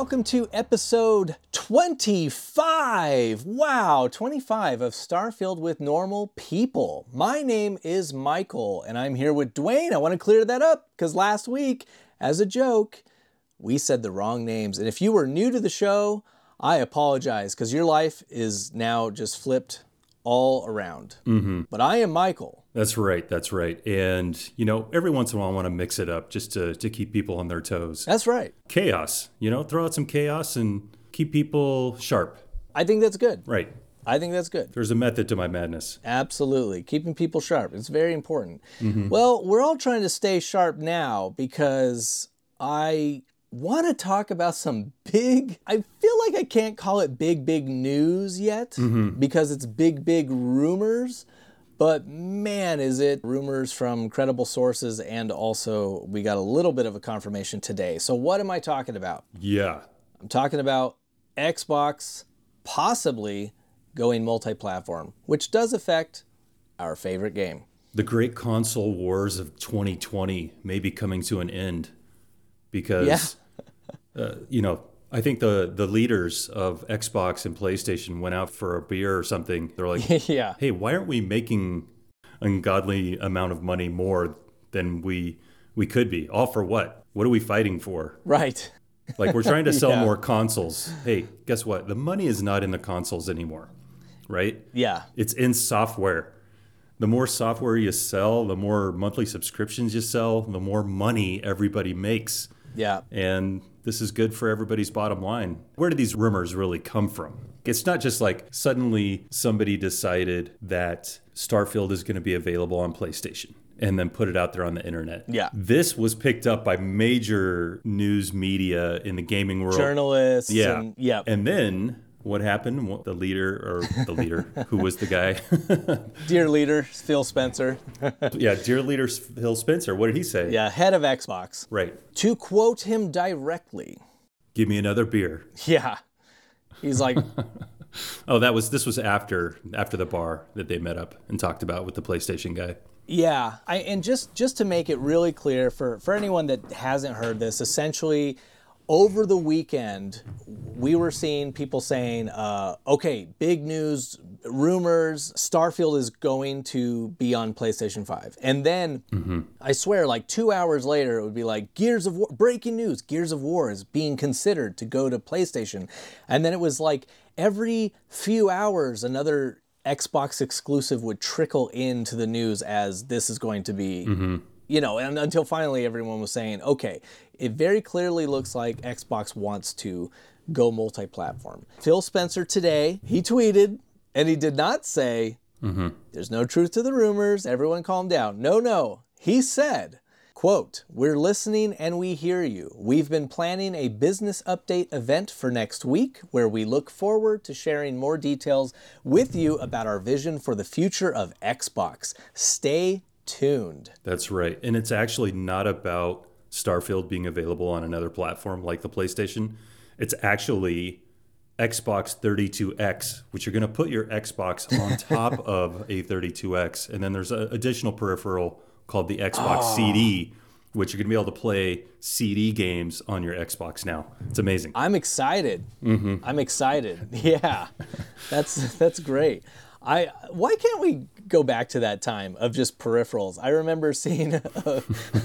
welcome to episode 25. Wow, 25 of Starfield with Normal People. My name is Michael, and I'm here with Duane. I want to clear that up because last week, as a joke, we said the wrong names. And if you were new to the show, I apologize because your life is now just flipped all around. Mm-hmm. But I am Michael. That's right. That's right. And, you know, every once in a while I want to mix it up just to, to keep people on their toes. That's right. Chaos, you know, throw out some chaos and keep people sharp. I think that's good. Right. I think that's good. There's a method to my madness. Absolutely. Keeping people sharp. It's very important. Mm-hmm. Well, we're all trying to stay sharp now because I want to talk about some big, I feel like I can't call it big, big news yet mm-hmm. because it's big, big rumors. But man, is it rumors from credible sources, and also we got a little bit of a confirmation today. So, what am I talking about? Yeah. I'm talking about Xbox possibly going multi platform, which does affect our favorite game. The great console wars of 2020 may be coming to an end because. Uh, you know, I think the the leaders of Xbox and PlayStation went out for a beer or something. They're like, yeah. hey, why aren't we making ungodly amount of money more than we we could be? All for what? What are we fighting for?" Right. Like we're trying to sell yeah. more consoles. Hey, guess what? The money is not in the consoles anymore. Right? Yeah. It's in software. The more software you sell, the more monthly subscriptions you sell, the more money everybody makes. Yeah. And this is good for everybody's bottom line. Where do these rumors really come from? It's not just like suddenly somebody decided that Starfield is going to be available on PlayStation and then put it out there on the internet. Yeah. This was picked up by major news media in the gaming world. Journalists. Yeah. And, yeah. And then what happened? The leader, or the leader, who was the guy? dear leader, Phil Spencer. yeah, dear leader, Phil Spencer. What did he say? Yeah, head of Xbox. Right. To quote him directly Give me another beer. Yeah. He's like, oh, that was, this was after, after the bar that they met up and talked about with the PlayStation guy. Yeah, I, and just just to make it really clear for for anyone that hasn't heard this, essentially, over the weekend, we were seeing people saying, uh, okay, big news, rumors, Starfield is going to be on PlayStation 5. And then mm-hmm. I swear, like two hours later, it would be like, Gears of War, breaking news, Gears of War is being considered to go to PlayStation. And then it was like every few hours, another Xbox exclusive would trickle into the news as this is going to be. Mm-hmm you know, and until finally everyone was saying, okay, it very clearly looks like Xbox wants to go multi platform. Phil Spencer today, he tweeted, and he did not say, mm-hmm. there's no truth to the rumors, everyone calm down. No, no. He said, Quote, We're listening and we hear you. We've been planning a business update event for next week where we look forward to sharing more details with you about our vision for the future of Xbox. Stay tuned. That's right. And it's actually not about Starfield being available on another platform like the PlayStation. It's actually Xbox 32X, which you're going to put your Xbox on top of a 32X. And then there's an additional peripheral called the Xbox oh. CD, which you're going to be able to play CD games on your Xbox now. It's amazing. I'm excited. Mm-hmm. I'm excited. Yeah, that's that's great. I why can't we go back to that time of just peripherals? I remember seeing uh,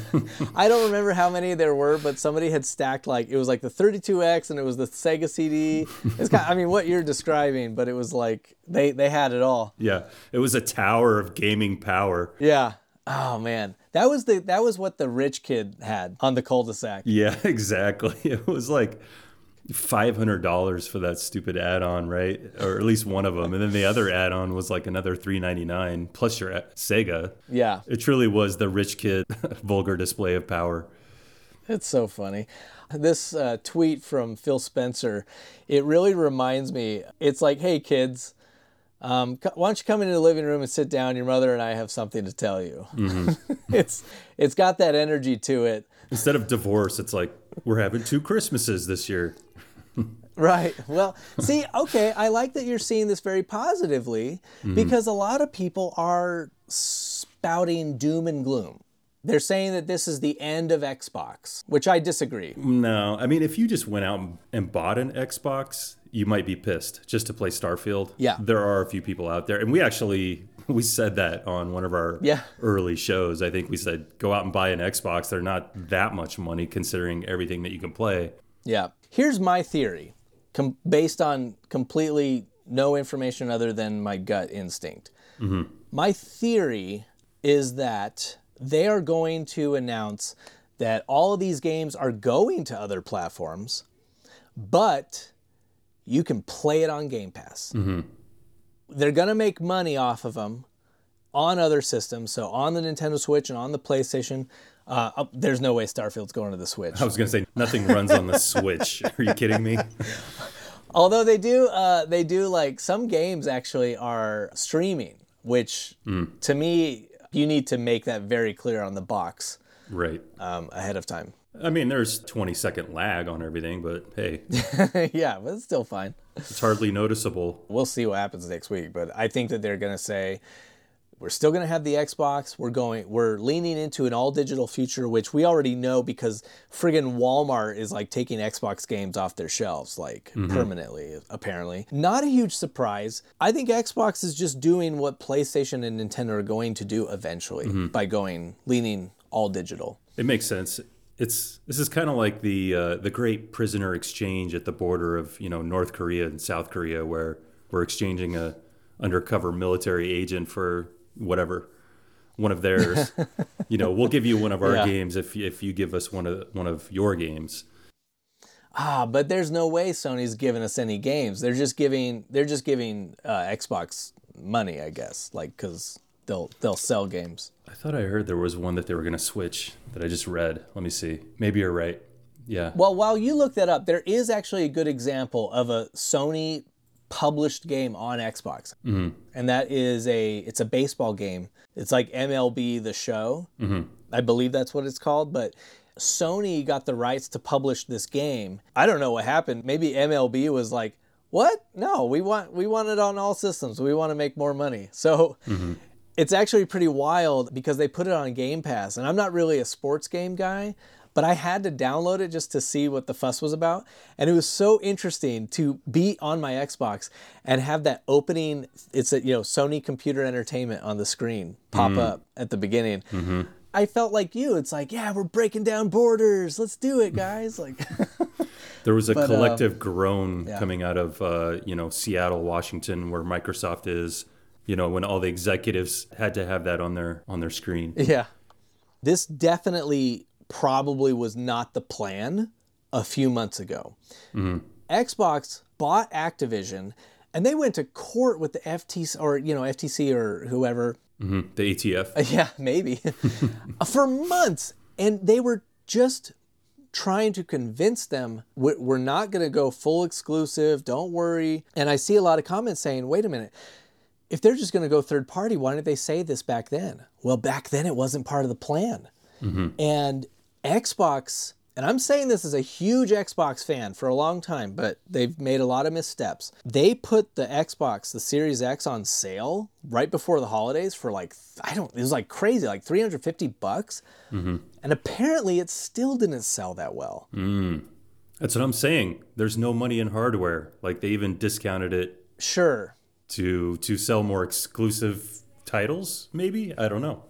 I don't remember how many there were, but somebody had stacked like it was like the 32X and it was the Sega CD. It's kind of, I mean what you're describing, but it was like they they had it all. Yeah. It was a tower of gaming power. Yeah. Oh man. That was the that was what the rich kid had on the cul-de-sac. Yeah, exactly. It was like five hundred dollars for that stupid add-on, right? Or at least one of them, and then the other add-on was like another three ninety nine plus your Sega. Yeah, it truly was the rich kid vulgar display of power. It's so funny. This uh, tweet from Phil Spencer, it really reminds me. It's like, hey kids, um, why don't you come into the living room and sit down? Your mother and I have something to tell you. Mm-hmm. it's it's got that energy to it. Instead of divorce, it's like we're having two Christmases this year. Right. Well, see, okay, I like that you're seeing this very positively mm-hmm. because a lot of people are spouting doom and gloom. They're saying that this is the end of Xbox, which I disagree. No, I mean, if you just went out and bought an Xbox, you might be pissed just to play Starfield. Yeah. There are a few people out there. And we actually, we said that on one of our Yeah. early shows. I think we said, go out and buy an Xbox. They're not that much money considering everything that you can play. Yeah. Here's my theory, com- based on completely no information other than my gut instinct. Mm-hmm. My theory is that they are going to announce that all of these games are going to other platforms, but you can play it on Game Pass. Mm-hmm. They're going to make money off of them on other systems. So on the Nintendo Switch and on the PlayStation. Uh, oh, there's no way Starfield's going to the Switch. I was going to say, nothing runs on the Switch. Are you kidding me? Although they do, uh, they do like some games actually are streaming, which to me, you need to make that very clear on the box Right. um, ahead of time. I mean, there's 20 second lag on everything, but hey, yeah, but it's still fine. it's hardly noticeable. We'll see what happens next week, but I think that they're gonna say we're still gonna have the Xbox. We're going, we're leaning into an all digital future, which we already know because friggin' Walmart is like taking Xbox games off their shelves, like permanently, apparently. Not a huge surprise. I think Xbox is just doing what PlayStation and Nintendo are going to do eventually by going leaning all digital. It makes sense. It's this is kind of like the uh, the great prisoner exchange at the border of you know North Korea and South Korea, where we're exchanging a undercover military agent for whatever one of theirs. you know, we'll give you one of our Yeah. games if if you give us one of one of your games. Ah, but there's no way Sony's giving us any games. They're just giving they're just giving uh, Xbox money, I guess, like because they'll they'll sell games. I thought I heard there was one that they were going to switch that I just read. Let me see. Maybe you're right. Yeah. Well, while you look that up, there is actually a good example of a Sony published game on Xbox, mm-hmm. and that is a it's a baseball game. It's like MLB The Show. Mm-hmm. I believe that's what it's called, but. Sony got the rights to publish this game. I don't know what happened. Maybe MLB was like, "What? No, we want we want it on all systems. We want to make more money." So mm-hmm. it's actually pretty wild because they put it on Game Pass, and I'm not really a sports game guy, but I had to download it just to see what the fuss was about, and it was so interesting to be on my Xbox and have that opening. It's a you know Sony Computer Entertainment on the screen pop up at the beginning. I felt like you. It's like, yeah, we're breaking down borders. Let's do it, guys. Like, There was a But, uh, collective groan yeah. coming out of uh, you know Seattle, Washington, where Microsoft is. You know when all the executives had to have that on their on their screen. Yeah. This definitely probably was not the plan a few months ago. Mm-hmm. Xbox bought Activision and they went to court with the FTC or you know FTC or whoever. hmm The ATF. Uh, yeah, maybe. Uh, for months and they were just trying to convince them "We- we're not going to go full exclusive, don't worry. And I see a lot of comments saying, "Wait a minute. If they're just going to go third party, why didn't they say this back then?" Well, back then it wasn't part of the plan. Mm-hmm. And Xbox, and I'm saying this as a huge Xbox fan for a long time, but they've made a lot of missteps. They put the Xbox, the Series X on sale right before the holidays for like I don't it was like crazy, like 350 bucks. Mm-hmm. And apparently it still didn't sell that well. Mm. That's what I'm saying. There's no money in hardware. Like they even discounted it Sure. to to sell more exclusive titles. Maybe I don't know.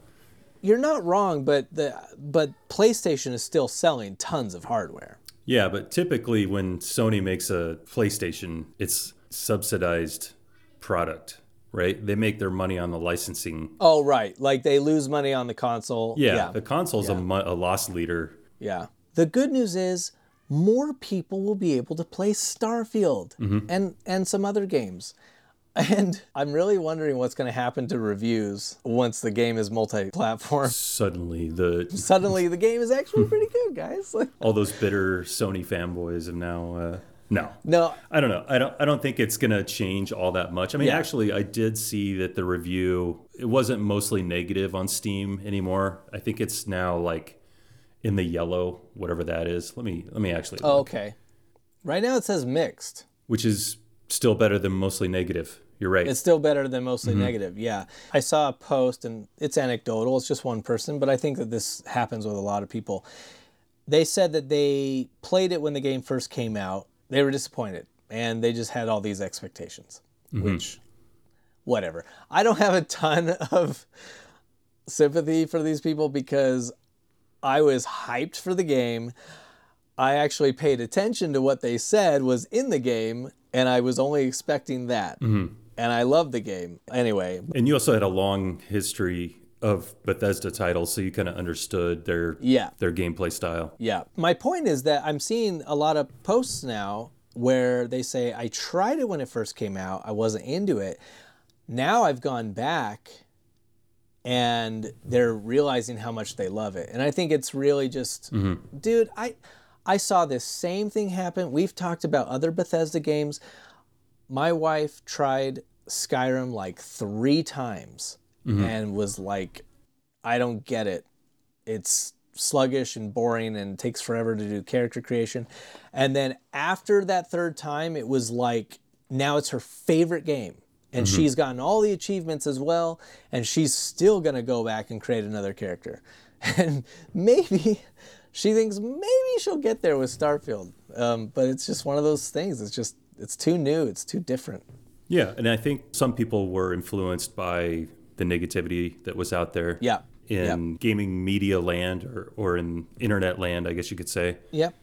You're not wrong, but the but PlayStation is still selling tons of hardware. Yeah, but typically when Sony makes a PlayStation, it's subsidized product, right? They make their money on the licensing. Oh, right. Like they lose money on the console. Yeah, Yeah. the console's a, mo- a loss leader. Yeah. The good news is more people will be able to play Starfield mm-hmm. and and some other games. And I'm really wondering what's going to happen to reviews once the game is multi-platform. Suddenly, the Suddenly the game is actually pretty good, guys. All those bitter Sony fanboys have now. Uh, no, no, I don't know. I don't. I don't think it's gonna change all that much. I mean, Yeah. actually, I did see that the review it wasn't mostly negative on Steam anymore. I think it's now like in the yellow, whatever that is. Let me let me actually, oh, okay. Right now it says mixed. which is still better than mostly negative You're right. It's still better than mostly mm-hmm. negative. Yeah. I saw a post and it's anecdotal. It's just one person, but I think that this happens with a lot of people. They said that they played it when the game first came out. They were disappointed and they just had all these expectations, mm-hmm. which whatever. I don't have a ton of sympathy for these people because I was hyped for the game. I actually paid attention to what they said was in the game, and I was only expecting that. Mm-hmm. And I love the game. Anyway, and you also had a long history of Bethesda titles, so you kind of understood their yeah, their gameplay style. yeah. My point is that I'm seeing a lot of posts now where they say, I tried it when it first came out, I wasn't into it. Now I've gone back and they're realizing how much they love it. And I think it's really just, mm-hmm. dude, I I saw this same thing happen. We've talked about other Bethesda games. My wife tried Skyrim like 3 times and was like I don't get it. It's sluggish and boring and takes forever to do character creation. And then after that third time, it was like now it's her favorite game. And she's gotten all the achievements as well. And she's still going to go back and create another character. And maybe she thinks maybe she'll get there with Starfield. Um, but it's just one of those things. It's just, it's too new. It's too different. Yeah, and I think some people were influenced by the negativity that was out there Yeah. in gaming media land or, or in internet land, I guess you could say. Yep.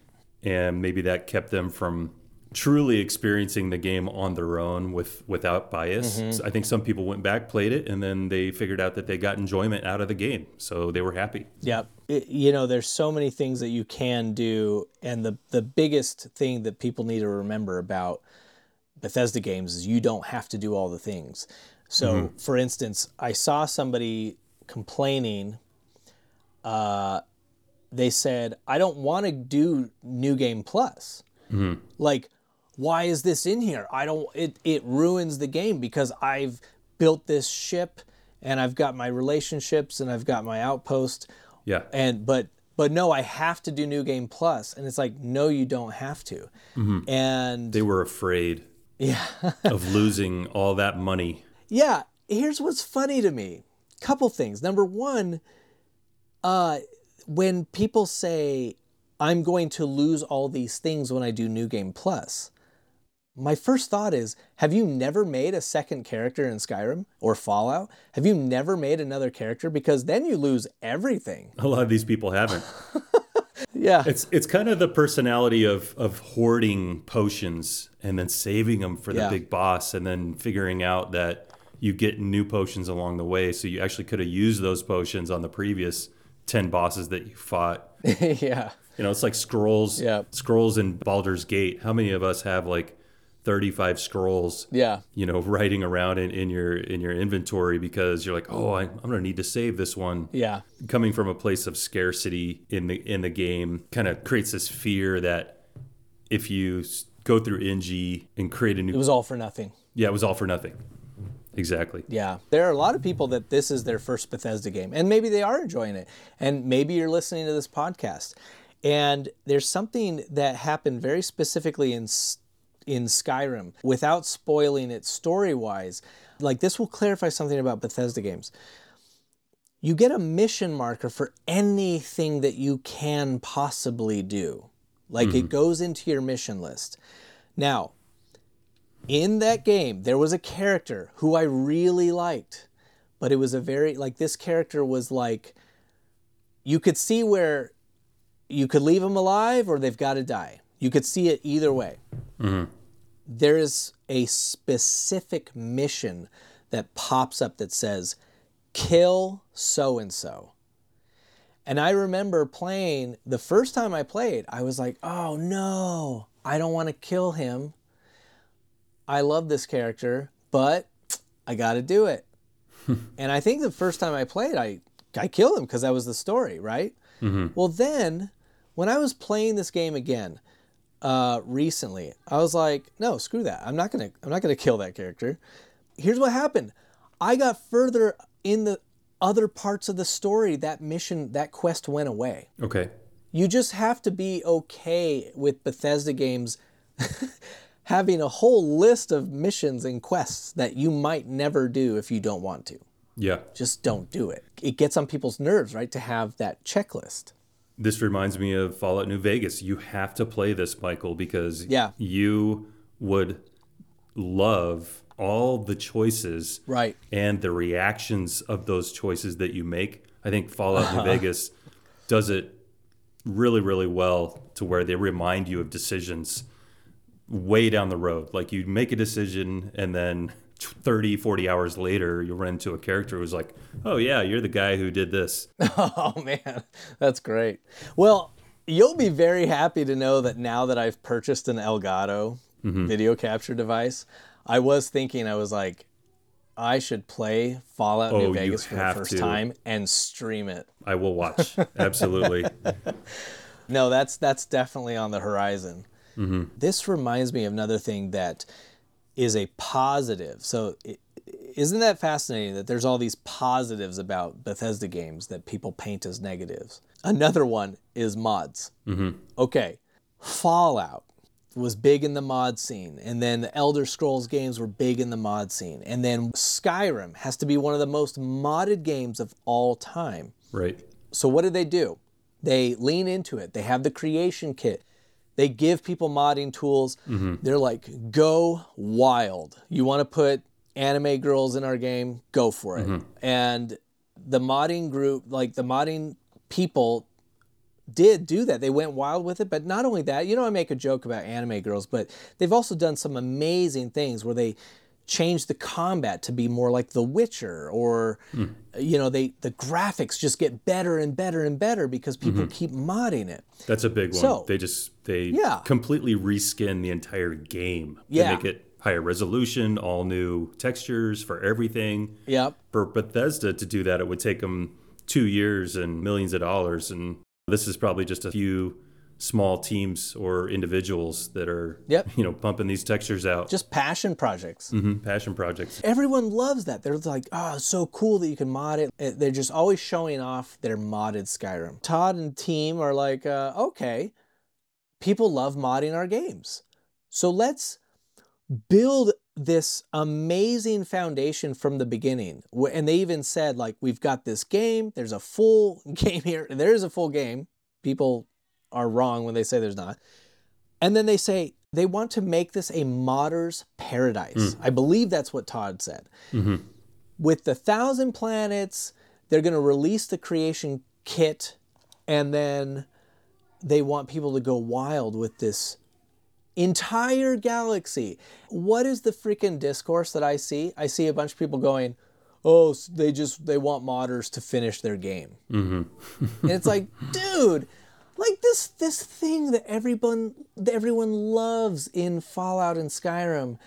And maybe that kept them from truly experiencing the game on their own with without bias. Mm-hmm. I think some people went back, played it, and then they figured out that they got enjoyment out of the game. So they were happy. Yep. It- you know, there's so many things that you can do, and the the biggest thing that people need to remember about Bethesda games is you don't have to do all the things. So, for instance, I saw somebody complaining. Uh, they said, "I don't want to do New Game Plus." Like, why is this in here? I don't. It it ruins the game because I've built this ship and I've got my relationships and I've got my outpost Yeah. and but but no i have to do new game plus and it's like no you don't have to and They were afraid yeah of losing all that money. yeah here's what's funny to me couple things number one uh when people say i'm going to lose all these things when i do new game plus my first thought is have you never made a second character in skyrim or fallout have you never made another character because then you lose everything A lot of these people haven't. yeah It's it's kind of the personality of of hoarding potions and then saving them for the Yeah. big boss and then figuring out that you get new potions along the way so you actually could have used those potions on the previous 10 bosses that you fought. yeah You know, it's like scrolls Yeah. scrolls in Baldur's Gate. How many of us have like 35 scrolls yeah you know writing around in, in your in your inventory because you're like oh I, i'm going to need to save this one yeah coming from a place of scarcity in the in the game kind of creates this fear that if you go through NG and create a new It was all for nothing. yeah it was all for nothing exactly Yeah. There are a lot of people that this is their first Bethesda game, and maybe they are enjoying it. And maybe you're listening to this podcast. And there's something that happened very specifically in in Skyrim without spoiling it story-wise. Like this will clarify something about Bethesda games. You get a mission marker for anything that you can possibly do. Like it mm-hmm. goes into your mission list. Now, in that game, there was a character who I really liked, but it was a very, like, this character was like, you could see where you could leave them alive or they've got to die. You could see it either way. Mm-hmm. There is a specific mission that pops up that says, kill so and so. And I remember playing the first time I played, I was like, oh no, I don't want to kill him. I love this character, but I got to do it. and I think the first time I played, I I killed him because that was the story, right? Mm-hmm. Well, then when I was playing this game again uh, recently, I was like, no, screw that. I'm not gonna I'm not gonna kill that character. Here's what happened. I got further in the other parts of the story. That mission, that quest went away. okay You just have to be okay with Bethesda games having a whole list of missions and quests that you might never do if you don't want to. Yeah. Just don't do it. It gets on people's nerves, right, to have that checklist. This reminds me of Fallout New Vegas. You have to play this, Michael, because Yeah. you would love all the choices Right. and the reactions of those choices that you make. I think Fallout New Vegas does it really, really well to where they remind you of decisions way down the road. Like you make a decision and then 30, 40 hours later, you'll run into a character who's like, oh, yeah, you're the guy who did this. Oh man, that's great. Well, you'll be very happy to know that now that I've purchased an Elgato mm-hmm. video capture device, I was thinking I was like, I should play Fallout Oh, New Vegas for the first to. time and stream it. I will watch. Absolutely. No, that's that's definitely on the horizon. Mm-hmm. This reminds me of another thing that is a positive. So, isn't that fascinating that there's all these positives about Bethesda games that people paint as negatives? Another one is mods. Mm-hmm. Okay, Fallout was big in the mod scene, and then the Elder Scrolls games were big in the mod scene, and then Skyrim has to be one of the most modded games of all time. right. So what do they do? They lean into it. They have the creation kit. They give people modding tools. Mm-hmm. They're like, go wild. You want to put anime girls in our game? Go for it. Mm-hmm. And the modding group, like the modding people, did do that. They went wild with it. But not only that, you know, I make a joke about anime girls, but they've also done some amazing things where they change the combat to be more like The Witcher, or hmm. you know, they the graphics just get better and better and better because people mm-hmm. keep modding it. That's a big one. So- they just they Yeah. completely reskin the entire game. Yeah. They make it higher resolution, all new textures for everything. Yep. For Bethesda to do that, it would take them two years and millions of dollars. And this is probably just a few small teams or individuals that are, Yep. you know, pumping these textures out. Just passion projects. Mhm, passion projects. Everyone loves that. They're like, oh, so cool that you can mod it. Uh, They're just always showing off their modded Skyrim. Todd and team are like, uh, okay, people love modding our games. So let's build this amazing foundation from the beginning. And they even said, like, we've got this game. There's a full game here. There is a full game. People are wrong when they say there's not. And then they say they want to make this a modder's paradise. Mm. I believe that's what Todd said. Mm-hmm. With the thousand planets, they're going to release the creation kit, and then they want people to go wild with this entire galaxy. What is the freaking discourse that I see? I see a bunch of people going, "Oh, they just they want modders to finish their game," mm-hmm. and it's like, dude, like this this thing that everyone that everyone loves in Fallout and Skyrim.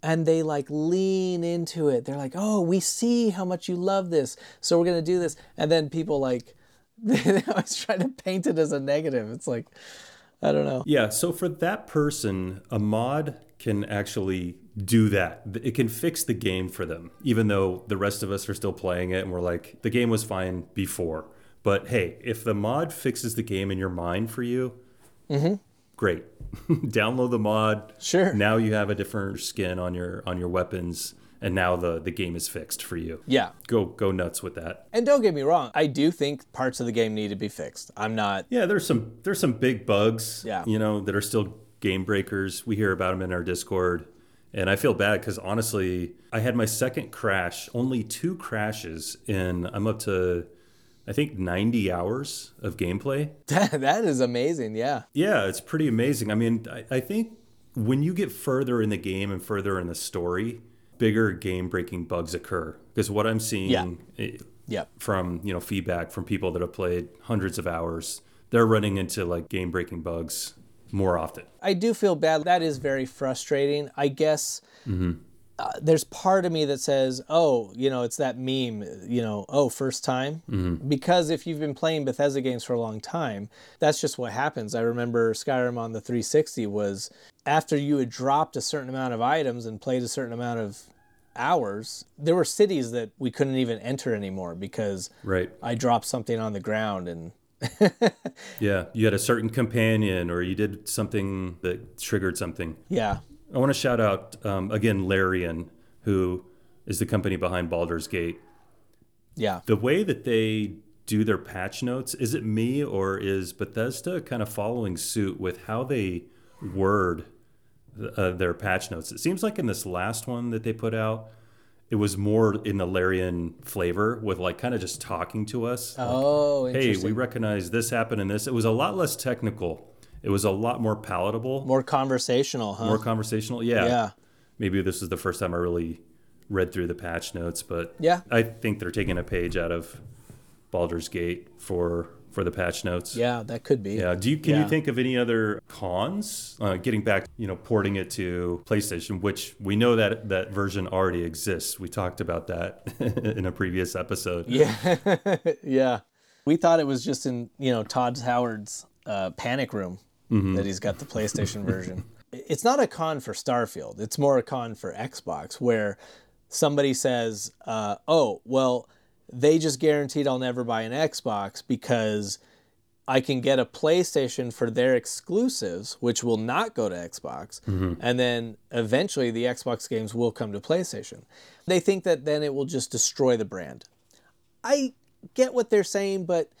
And they like lean into it. They're like, "Oh, we see how much you love this, so we're gonna do this." And then people like, they always try to paint it as a negative. It's like, I don't know. Yeah, so for that person, a mod can actually do that. It can fix the game for them, even though the rest of us are still playing it and we're like, the game was fine before. But hey, if the mod fixes the game in your mind for you, mm-hmm. great. Download the mod. Sure. Now you have a different skin on your on your weapons, and now the the game is fixed for you. Yeah. Go go nuts with that. And don't get me wrong, I do think parts of the game need to be fixed. I'm not. Yeah, there's some there's some big bugs, Yeah. you know, that are still game breakers. We hear about them in our Discord, and I feel bad because honestly, I had my second crash, only two crashes in. I'm up to, I think, 90 hours of gameplay. That, is amazing. Yeah. Yeah, it's pretty amazing. I mean, I, I think when you get further in the game and further in the story, bigger game breaking bugs occur. Because what I'm seeing Yeah. eh, Yep. from you know feedback from people that have played hundreds of hours, they're running into like game breaking bugs more often. I do feel bad. That is very frustrating. I guess uh, there's part of me that says, oh, you know, it's that meme, you know, oh, first time. Because if you've been playing Bethesda games for a long time, that's just what happens. I remember Skyrim on the 360 was after you had dropped a certain amount of items and played a certain amount of hours, there were cities that we couldn't even enter anymore because Right. I dropped something on the ground and Yeah. You had a certain companion or you did something that triggered something. yeah. I want to shout out um, again Larian, who is the company behind Baldur's Gate. Yeah. The way that they do their patch notes, is it me or is Bethesda kind of following suit with how they word uh, their patch notes? It seems like in this last one that they put out, it was more in the Larian flavor with like kind of just talking to us. Oh, hey, interesting. we recognize this happened in this. It was a lot less technical. It was a lot more palatable, more, conversational, huh? More conversational. Yeah. yeah. Maybe this is the first time I really read through the patch notes, but Yeah. I think they're taking a page out of Baldur's Gate for for the patch notes. Yeah, that could be. Yeah. Do you can Yeah. you think of any other cons? Uh, getting back, you know, porting it to PlayStation, which we know that that version already exists. We talked about that in a previous episode. Yeah. yeah. We thought it was just in, you know, Todd Howard's uh, panic room that he's got the PlayStation version. It's not a con for Starfield. It's more a con for Xbox where somebody says, uh, oh, well, they just guaranteed I'll never buy an Xbox because I can get a PlayStation for their exclusives, which will not go to Xbox. And then eventually the Xbox games will come to PlayStation. They think that then it will just destroy the brand. I get what they're saying, but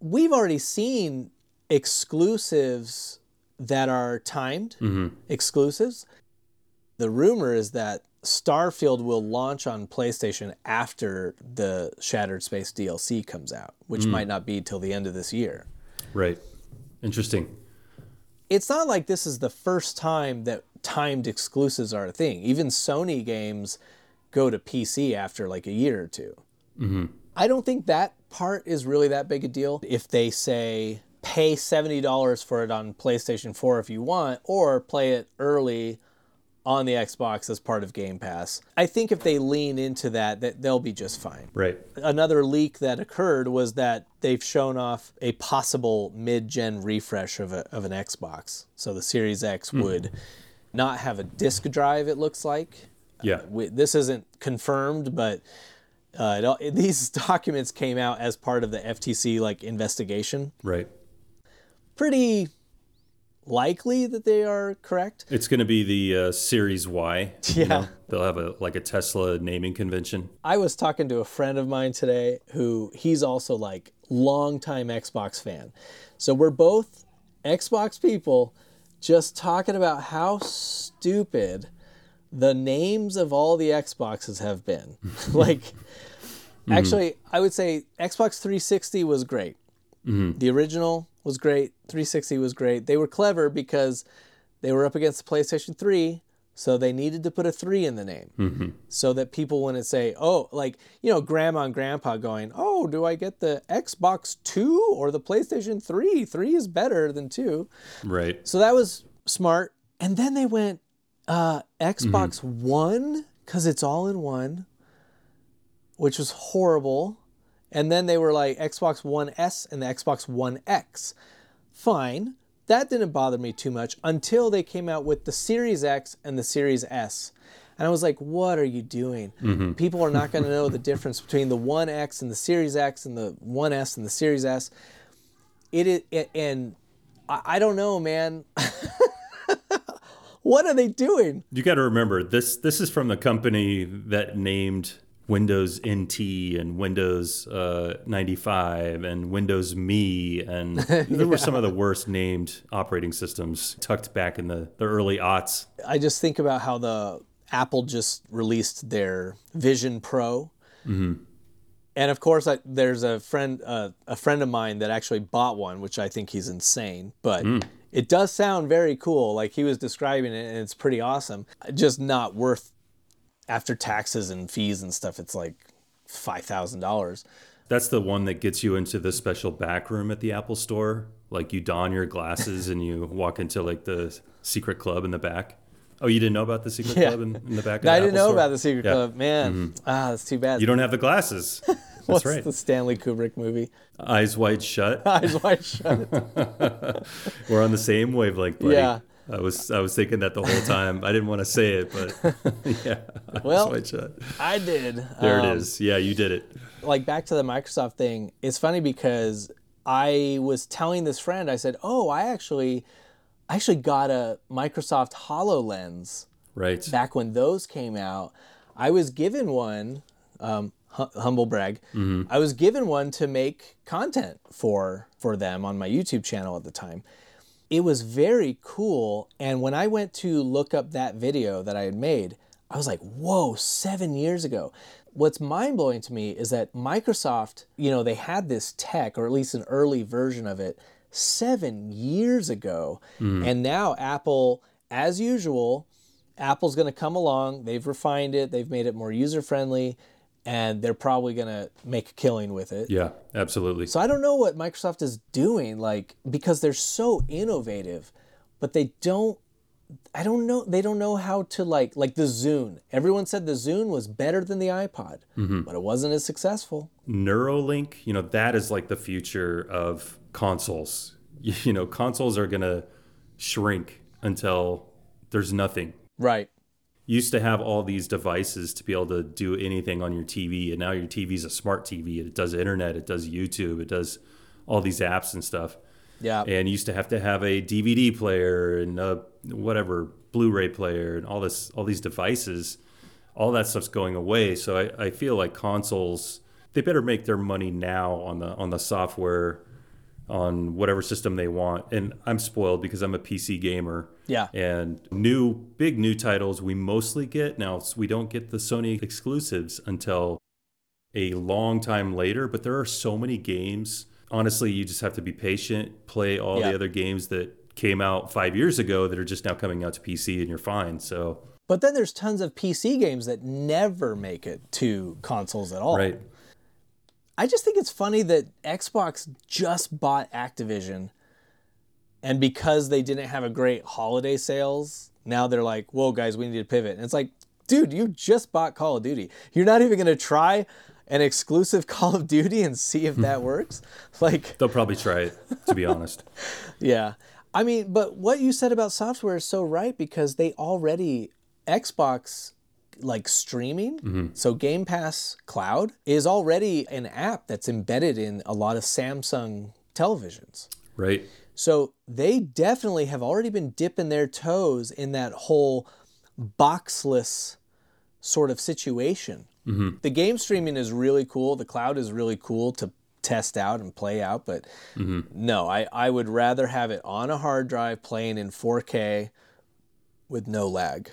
we've already seen exclusives that are timed mm-hmm. exclusives. The rumor is that Starfield will launch on PlayStation after the Shattered Space DLC comes out, which mm. might not be till the end of this year. Right. Interesting. It's not like this is the first time that timed exclusives are a thing. Even Sony games go to PC after like a year or 2 mm-hmm. I don't think that part is really that big a deal. If they say pay $70 for it on PlayStation 4 if you want, or play it early on the Xbox as part of Game Pass. I think if they lean into that, that they'll be just fine. Right. Another leak that occurred was that they've shown off a possible mid-gen refresh of, a, of an Xbox. So the Series X would not have a disk drive. It looks like. Yeah. We, this isn't confirmed, but uh, it, these documents came out as part of the FTC like investigation. Right. Pretty likely that they are correct. It's going to be the uh, Series Y. you Yeah. know? They'll have a like a Tesla naming convention. I was talking to a friend of mine today who he's also like longtime Xbox fan. So we're both Xbox people just talking about how stupid the names of all the Xboxes have been. like actually I would say Xbox 360 was great. The original was great. 360 was great. They were clever because they were up against the PlayStation 3, so they needed to put a 3 in the name so that people wouldn't say, oh, like, you know, grandma and grandpa going, oh, do I get the Xbox 2 or the PlayStation 3? 3 is better than 2. Right. So that was smart. And then they went uh, Xbox One because it's all in one, which was horrible. And then they were like Xbox One S and the Xbox One X. Fine. That didn't bother me too much until they came out with the Series X and the Series S. And I was like, what are you doing? Mm-hmm. People are not going to know the difference between the One X and the Series X and the One S and the Series S. It is, it, and I, I don't know, man. what are they doing? You got to remember this. This is from the company that named Windows NT and Windows uh, 95 and Windows Me, and there were some of the worst named operating systems tucked back in the, the early aughts. I just think about how the Apple just released their Vision Pro, and of course, I, there's a friend uh, a friend of mine that actually bought one, which I think he's insane, but it does sound very cool. Like he was describing it, and it's pretty awesome. Just not worth after taxes and fees and stuff. It's like five thousand dollars. That's the one that gets you into the special back room at the Apple Store. Like you don your glasses and you walk into like the secret club in the back. Oh, you didn't know about the secret Yeah. club in, in the back? Of the I didn't Apple know Store? about the Secret Yeah. Club, man. Ah, that's too bad. You don't have the glasses. That's What's right. the Stanley Kubrick movie? Eyes wide shut. Eyes wide shut. We're on the same wavelength, buddy. Yeah. I was I was thinking that the whole time. I didn't want to say it, but yeah. Well. I did. There Um, it is. Yeah, you did it. like back to the Microsoft thing, it's funny because I was telling this friend, I said, "Oh, I actually I actually got a Microsoft HoloLens Right. back when those came out. I was given one, um, hu- humble brag. I was given one to make content for for them on my YouTube channel at the time. It was very cool, and when I went to look up that video that I had made, I was like, "Whoa, seven years ago." What's mind blowing to me is that Microsoft, you know, they had this tech, or at least an early version of it, seven years ago, hmm. and now Apple, as usual, Apple's going to come along. They've refined it. They've made it more user friendly, and they're probably going to make a killing with it. Yeah, absolutely. So I don't know what Microsoft is doing, like because they're so innovative, but they don't. I don't know. They don't know how to like like the Zune. Everyone said the Zune was better than the iPod, mm-hmm. but it wasn't as successful. Neuralink, you know, that is like the future of consoles. You know, consoles are going to shrink until there's nothing. Right. Used to have all these devices to be able to do anything on your TV, and now your TV is a smart TV. It does internet, it does YouTube, it does all these apps and stuff. Yeah. And used to have to have a DVD player and a whatever Blu-ray player and all this, all these devices. All that stuff's going away. So I, I feel like consoles they better make their money now on the on the software on whatever system they want. And I'm spoiled because I'm a PC gamer. Yeah. And new big new titles we mostly get now. We don't get the Sony exclusives until a long time later. But there are so many games. Honestly, you just have to be patient. Play all Yeah. the other games that came out five years ago that are just now coming out to PC, and you're fine. So But then there's tons of PC games that never make it to consoles at all. right, I just think it's funny that Xbox just bought Activision, and because they didn't have a great holiday sales, now they're like, "Whoa, guys, we need to pivot." And it's like, dude, you just bought Call of Duty. You're not even gonna try an exclusive Call of Duty and see if that works. Like, they'll probably try it. To be honest, yeah. I mean, but what you said about software is so right because they already Xbox like streaming. Mm-hmm. So Game Pass Cloud is already an app that's embedded in a lot of Samsung televisions. right? So they definitely have already been dipping their toes in that whole boxless sort of situation. Mm-hmm. The game streaming is really cool. The cloud is really cool to test out and play out, but mm-hmm. no, I, I would rather have it on a hard drive playing in 4K with no lag.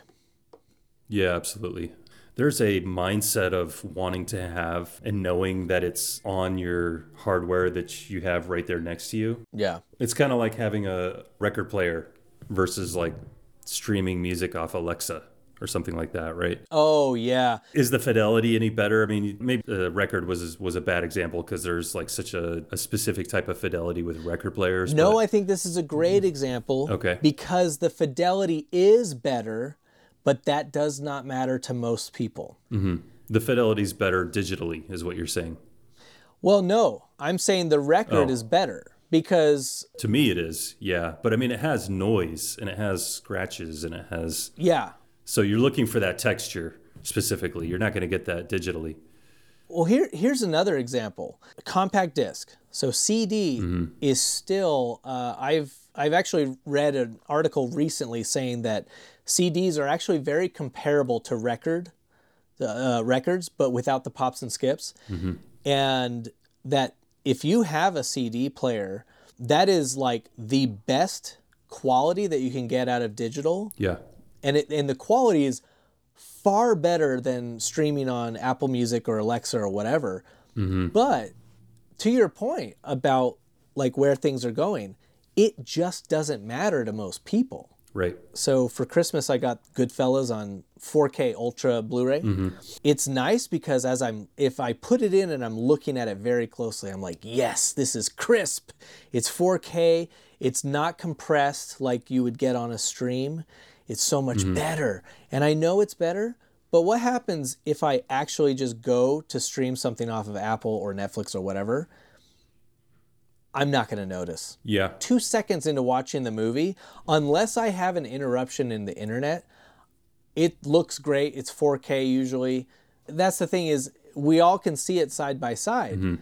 Yeah, absolutely. There's a mindset of wanting to have and knowing that it's on your hardware that you have right there next to you. Yeah. It's kind of like having a record player versus like streaming music off Alexa or something like that, right? Oh, yeah. Is the fidelity any better? I mean, maybe the record was was a bad example because there's like such a, a specific type of fidelity with record players. No, but- I think this is a great example. Okay. Because the fidelity is better, but that does not matter to most people. the fidelity's better digitally, is what you're saying. Well, no, I'm saying the record Oh. is better because, To me, it is, yeah. But I mean, it has noise and it has scratches and it has. yeah. So you're looking for that texture specifically. You're not going to get that digitally. Well, here here's another example: compact disc. So CD is still. Uh, I've I've actually read an article recently saying that CDs are actually very comparable to record uh, records, but without the pops and skips, and that if you have a CD player, that is like the best quality that you can get out of digital Yeah. and it and the quality is far better than streaming on Apple Music or Alexa or whatever. But to your point about like where things are going, it just doesn't matter to most people. Right. So for Christmas, I got Goodfellas on 4K Ultra Blu-ray. Mm-hmm. It's nice because as I'm, if I put it in and I'm looking at it very closely, I'm like, yes, this is crisp. It's 4K. It's not compressed like you would get on a stream. It's so much mm-hmm. better, and I know it's better. But what happens if I actually just go to stream something off of Apple or Netflix or whatever? I'm not going to notice Yeah. two seconds into watching the movie, unless I have an interruption in the internet, it looks great. It's 4K usually. That's the thing is we all can see it side by side. Mm-hmm.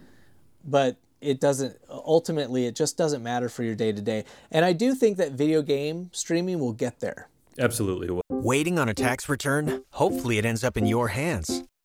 But it doesn't ultimately it just doesn't matter for your day to day. And I do think that video game streaming will get there. Absolutely. Waiting on a tax return? Hopefully it ends up in your hands.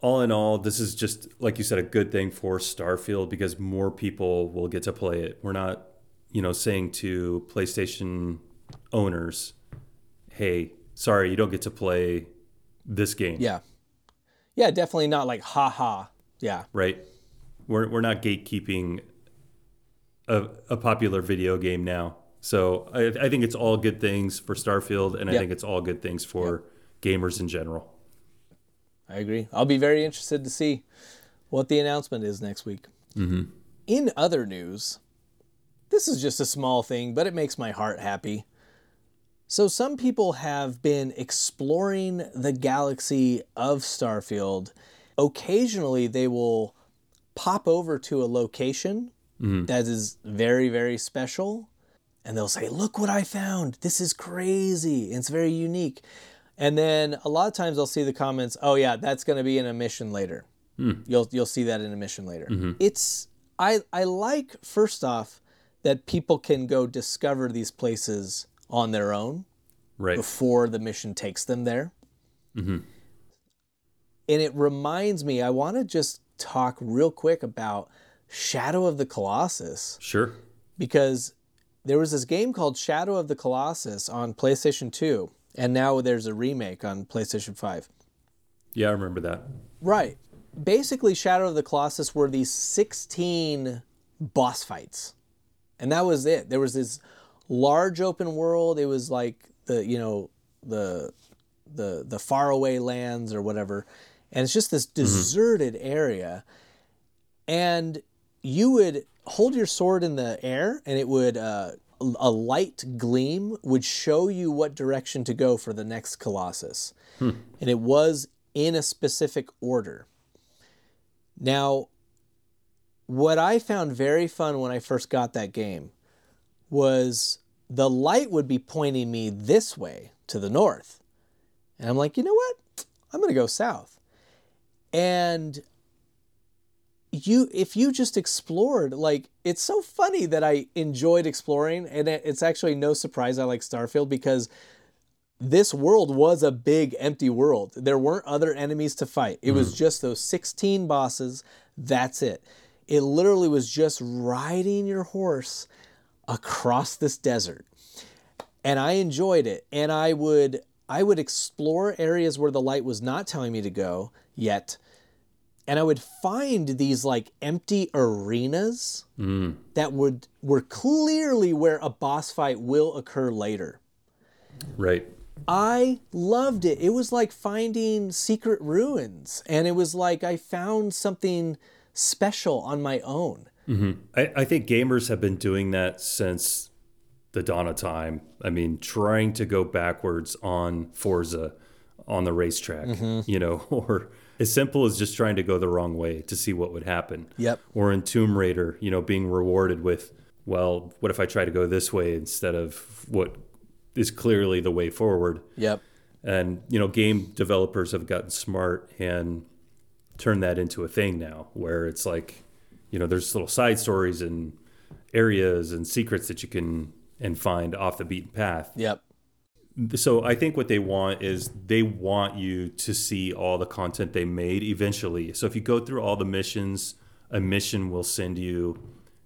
all in all, this is just, like you said, a good thing for Starfield because more people will get to play it. We're not, you know, saying to PlayStation owners, hey, sorry, you don't get to play this game. Yeah. Yeah, definitely not like ha ha. Yeah. Right. We're, we're not gatekeeping a, a popular video game now. So I, I think it's all good things for Starfield, and I Yep. think it's all good things for gamers in general. I agree. I'll be very interested to see what the announcement is next week. Mm-hmm. In other news, this is just a small thing, but it makes my heart happy. So, some people have been exploring the galaxy of Starfield. Occasionally, they will pop over to a location mm-hmm. that is very, very special, and they'll say, Look what I found. This is crazy. It's very unique. And then a lot of times I'll see the comments, "Oh yeah, that's going to be in a mission later." Hmm. You'll you'll see that in a mission later. Mm-hmm. It's I I like first off that people can go discover these places on their own Right. before the mission takes them there. Mm-hmm. And it reminds me, I want to just talk real quick about Shadow of the Colossus Sure. because there was this game called Shadow of the Colossus on PlayStation 2, and now there's a remake on PlayStation 5. Yeah, I remember that. Right. Basically, Shadow of the Colossus were these 16 boss fights. And that was it. There was this large open world. It was like the, you know, the the the faraway lands or whatever. And it's just this deserted area. And you would hold your sword in the air and it would uh, a light gleam would show you what direction to go for the next colossus. Hmm. And it was in a specific order. Now what i found very fun when i first got that game was the light would be pointing me this way to the north. And i'm like you know what? I'm going to go south. And you if you just explored like it's so funny that i enjoyed exploring and it- it's actually no surprise i like starfield because this world was a big empty world. There weren't other enemies to fight. It was hmm. just those 16 bosses. That's it. It literally was just riding your horse across this desert. And I enjoyed it. And I would I would explore areas where the light was not telling me to go yet, and I would find these like empty arenas mm. that would were clearly where a boss fight will occur later. Right. I loved it. It was like finding secret ruins, and it was like I found something special on my own. Mm-hmm. I, I think gamers have been doing that since the dawn of time. I mean, trying to go backwards on Forza on the racetrack, mm-hmm. you know, or as simple as just trying to go the wrong way to see what would happen. Yep. Or in Tomb Raider, you know, being rewarded with, well, what if I try to go this way instead of what is clearly the way forward? Yep. And you know, game developers have gotten smart and turned that into a thing now, where it's like, you know, there's little side stories and areas and secrets that you can and find off the beaten path. Yep. So I think what they want is they want you to see all the content they made eventually. So if you go through all the missions, a mission will send you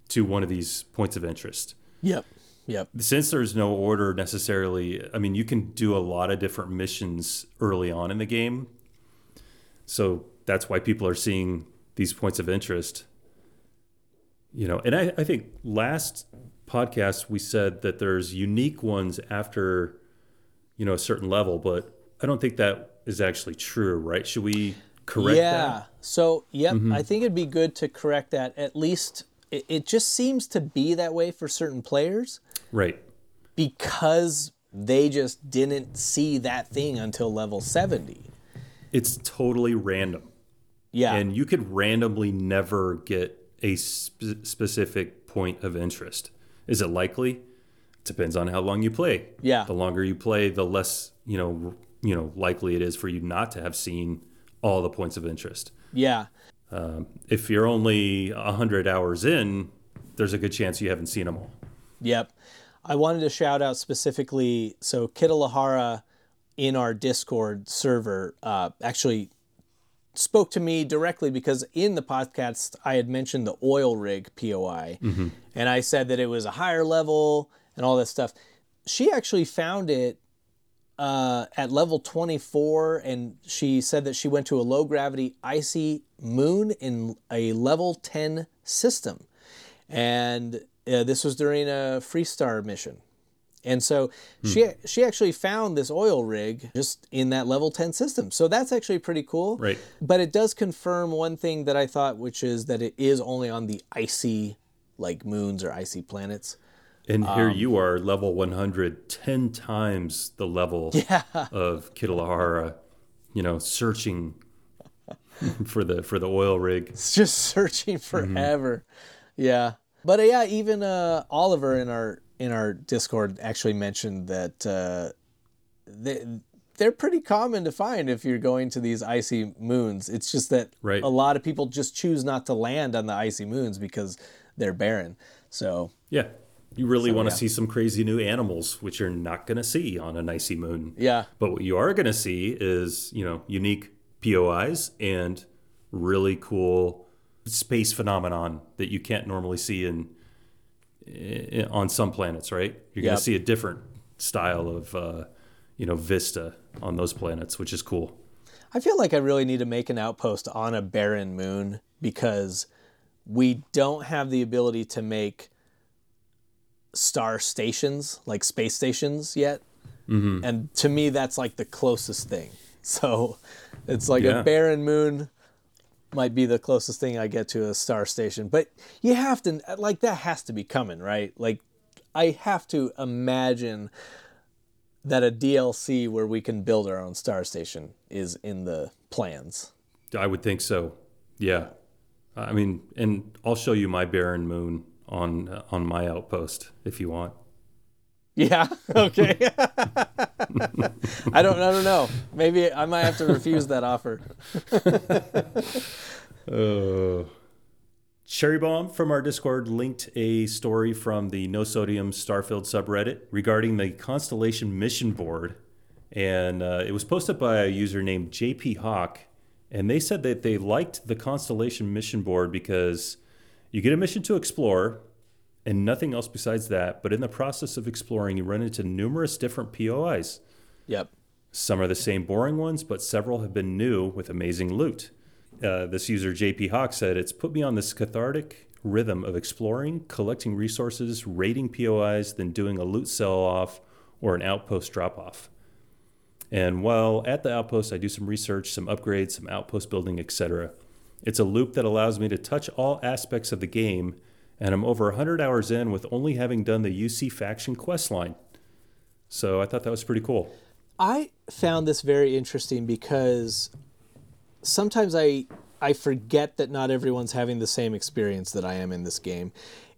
to one of these points of interest Yep. Yep. since there's no order necessarily, I mean, you can do a lot of different missions early on in the game. So that's why people are seeing these points of interest. You know, and I, I think last podcast we said that there's unique ones after, you know, a certain level, but I don't think that is actually true, right? Should we correct yeah. that? Mm-hmm. So, yep, I think it'd be good to correct that at least it, it just seems to be that way for certain players Right. because they just didn't see that thing until level 70. It's totally random. Yeah. And you could randomly never get a sp- specific point of interest. Is it likely? Depends on how long you play. Yeah. The longer you play, the less, you know, you know, likely it is for you not to have seen all the points of interest. yeah. If you're only 100 hours in, there's a good chance you haven't seen them all. Yep. I wanted to shout out specifically so Kitalahara in our Discord server uh, actually spoke to me directly because in the podcast I had mentioned the oil rig POI and I said that it was a higher level and all that stuff. She actually found it uh, at level 24 and she said that she went to a low gravity icy moon in a level 10 system and uh, this was during a Freestar mission. And so she she actually found this oil rig just in that level 10 system. So that's actually pretty cool. Right. But it does confirm one thing that I thought, which is that it is only on the icy like moons or icy planets. And here Um, you are, level 100, 10 times the level of Kitalahara, you know, searching for the for the oil rig. It's just searching forever. Yeah. But uh, yeah, even uh, Oliver in our in our Discord actually mentioned that uh, they, they're pretty common to find if you're going to these icy moons. It's just that Right. a lot of people just choose not to land on the icy moons because they're barren. So Yeah. You really want to yeah. see some crazy new animals, which you're not going to see on an icy moon. yeah, But what you are going to see is, you know, unique POIs and really cool space phenomenon that you can't normally see in, i on some planets, right? You're going Yep. to see a different style of, uh, you know, vista on those planets, which is cool. I feel like I really need to make an outpost on a barren moon because we don't have the ability to make star stations, like space stations, yet. Mm-hmm. And to me, that's like the closest thing. So it's like Yeah. a barren moon might be the closest thing I get to a star station. But you have to, like, that has to be coming, right? Like, I have to imagine that a DLC where we can build our own star station is in the plans. I would think so. Yeah. I mean, and I'll show you my barren moon on uh, on my outpost if you want. Yeah. Okay. I don't. I don't know. Maybe I might have to refuse that offer. Uh, Cherry Bomb from our Discord linked a story from the No Sodium Starfield subreddit regarding the Constellation Mission Board. And uh, it was posted by a user named JP Hawk. And they said that they liked the Constellation Mission Board because you get a mission to explore and nothing else besides that. But in the process of exploring, you run into numerous different POIs. Yep. Some are the same boring ones, but several have been new with amazing loot. Uh, this user, JP Hawk, said, It's put me on this cathartic rhythm of exploring, collecting resources, raiding POIs, then doing a loot sell off or an outpost drop off. And while at the outpost, I do some research, some upgrades, some outpost building, etc. It's a loop that allows me to touch all aspects of the game, and I'm over 100 hours in with only having done the UC faction quest line. So I thought that was pretty cool. I found this very interesting because sometimes I I forget that not everyone's having the same experience that I am in this game.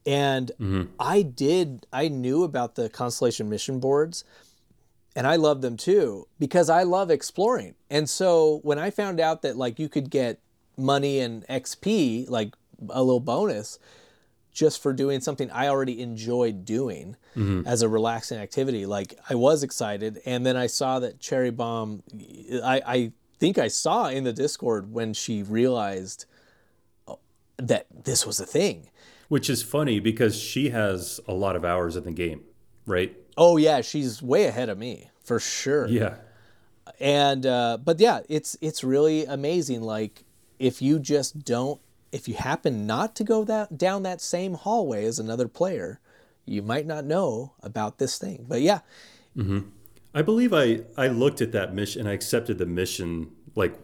And mm-hmm. I did I knew about the Constellation mission boards and I love them too because I love exploring. And so when I found out that like you could get money and XP like a little bonus just for doing something I already enjoyed doing as a relaxing activity. Like I was excited, and then I saw that Cherry Bomb. I, I think I saw in the Discord when she realized uh, that this was a thing. Which is funny because she has a lot of hours in the game, right? Oh yeah, she's way ahead of me for sure. Yeah. and uh, but yeah, it's it's really amazing. Like if you just don't, if you happen not to go that down that same hallway as another player, you might not know about this thing. But yeah, I believe I, I looked at that mission and I accepted the mission like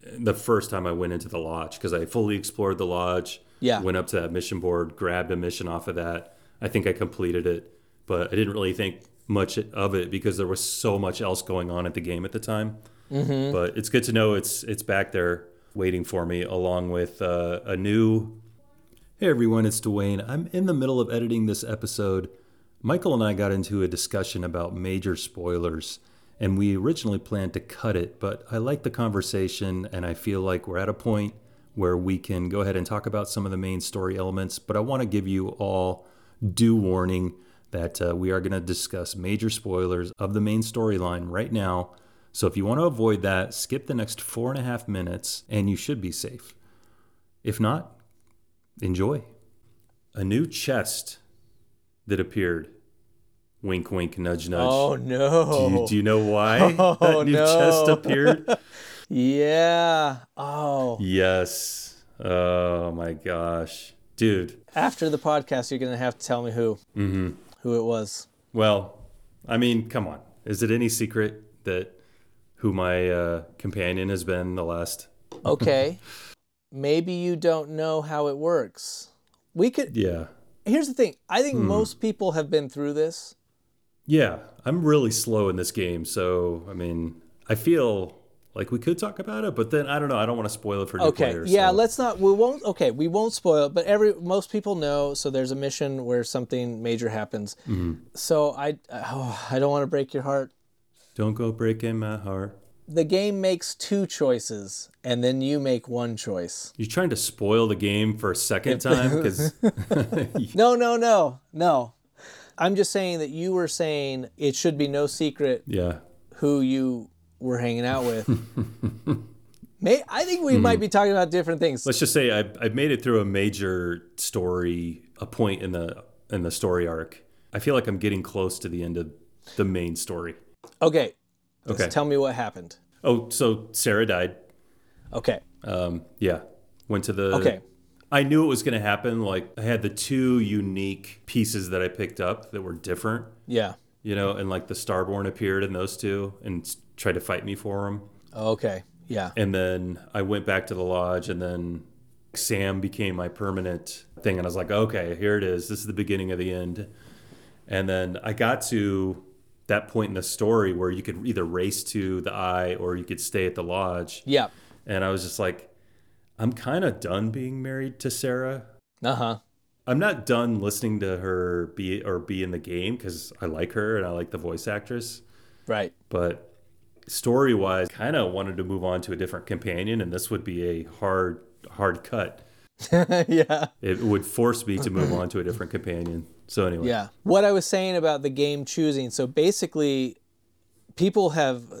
the first time I went into the lodge because I fully explored the lodge. Yeah. Went up to that mission board, grabbed a mission off of that. I think I completed it, but I didn't really think much of it because there was so much else going on at the game at the time. Mm-hmm. But it's good to know it's it's back there waiting for me, along with uh, a new. Hey everyone, it's Duane. I'm in the middle of editing this episode. Michael and I got into a discussion about major spoilers, and we originally planned to cut it, but I like the conversation, and I feel like we're at a point where we can go ahead and talk about some of the main story elements. But I want to give you all due warning that uh, we are going to discuss major spoilers of the main storyline right now. So if you want to avoid that, skip the next four and a half minutes, and you should be safe. If not, enjoy. A new chest that appeared. Wink, wink, nudge, nudge. Oh Do no. you, do you know why Oh, that new no. chest appeared? yeah. Oh. yes. Oh my gosh. Dude. After the podcast, you're gonna have to tell me who. Mm-hmm. Who it was. Well, I mean, come on. Is it any secret that who my uh, companion has been the last? Okay. Maybe you don't know how it works. We could. Yeah. Here's the thing. I Hmm. think most people have been through this. Yeah. I'm really slow in this game. So, I mean, I feel like we could talk about it, but then I don't know. I don't want to spoil it for new Okay. players. yeah. so- Let's not. We won't. Okay. We won't spoil it. But every most people know. So there's a mission where something major happens. Mm-hmm. So I. Oh, I don't want to break your heart. Don't go breaking my heart. The game makes two choices, and then you make one choice. You're trying to spoil the game for a second time because No, no, no, no. I'm just saying that you were saying it should be no secret yeah, who you were hanging out with. May I think we Hmm. might be talking about different things. let's just say I I made it through a major story, a point in the in the story arc. I feel like I'm getting close to the end of the main story. Okay. Just Okay. tell me what happened. Oh, so Sarah died. Okay. Um, yeah, went to the. Okay. I knew it was going to happen. Like I had the two unique pieces that I picked up that were different. Yeah. You know, and like the Starborn appeared in those two and tried to fight me for them. Okay. Yeah. And then I went back to the lodge, and then Sam became my permanent thing. And I was like, okay, here it is. This is the beginning of the end. And then I got to that point in the story where you could either race to the eye or you could stay at the lodge. Yeah. And I was just like, I'm kind of done being married to Sarah. Uh huh. I'm not done listening to her be or be in the game because I like her and I like the voice actress. Right. But story wise, kind of wanted to move on to a different companion, and this would be a hard, hard cut. yeah. It would force me to move on to a different companion. So anyway, Yeah. What I was saying about the game choosing. So basically, people have uh,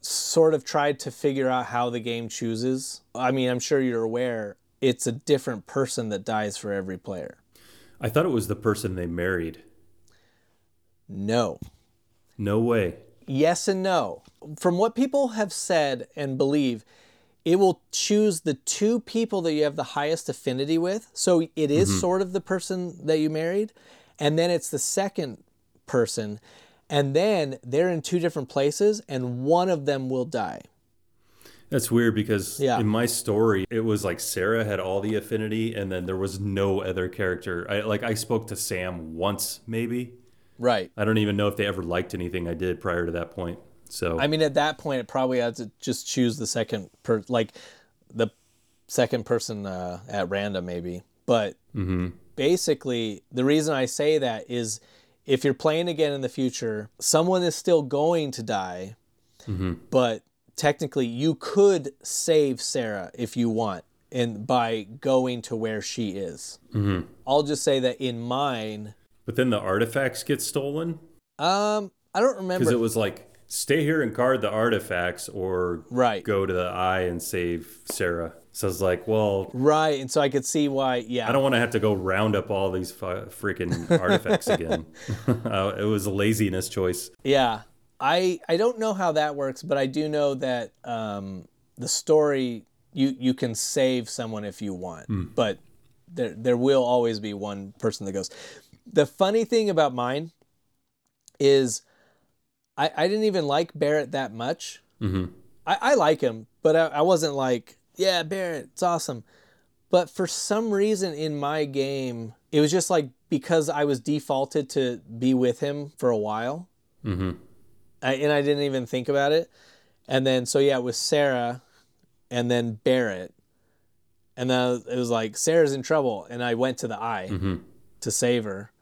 sort of tried to figure out how the game chooses. I mean, I'm sure you're aware it's a different person that dies for every player. I thought it was the person they married. No. No way. Yes and no. From what people have said and believe, it will choose the two people that you have the highest affinity with. So it is mm-hmm. sort of the person that you married, and then it's the second person, and then they're in two different places, and one of them will die. That's weird because Yeah. in my story, it was like Sarah had all the affinity, and then there was no other character. I like I spoke to Sam once, maybe. Right. I don't even know if they ever liked anything I did prior to that point. So I mean, at that point, it probably had to just choose the second per, like the second person uh, at random, maybe. But basically, the reason I say that is if you're playing again in the future, someone is still going to die, but technically, you could save Sarah if you want, and by going to where she is. I'll just say that in mine, but then the artifacts get stolen. um, I don't remember because it was like stay here and guard the artifacts or Right. go to the eye and save sarah so i was like well right, and so I could see why. Yeah, i don't want to have to go round up all these fu- freaking artifacts again uh, it was a laziness choice Yeah, I I don't know how that works, but I do know that um, the story you you can save someone if you want, but there there will always be one person that goes. The funny thing about mine is I I didn't even like Barrett that much. hmm I, I like him, but I, I wasn't like yeah Barrett, it's awesome. But for some reason in my game, it was just like because I was defaulted to be with him for a while. Mm-hmm. I, and I didn't even think about it. And then, so yeah, it was Sarah and then Barrett. And then it was like, Sarah's in trouble. And I went to the eye to save her.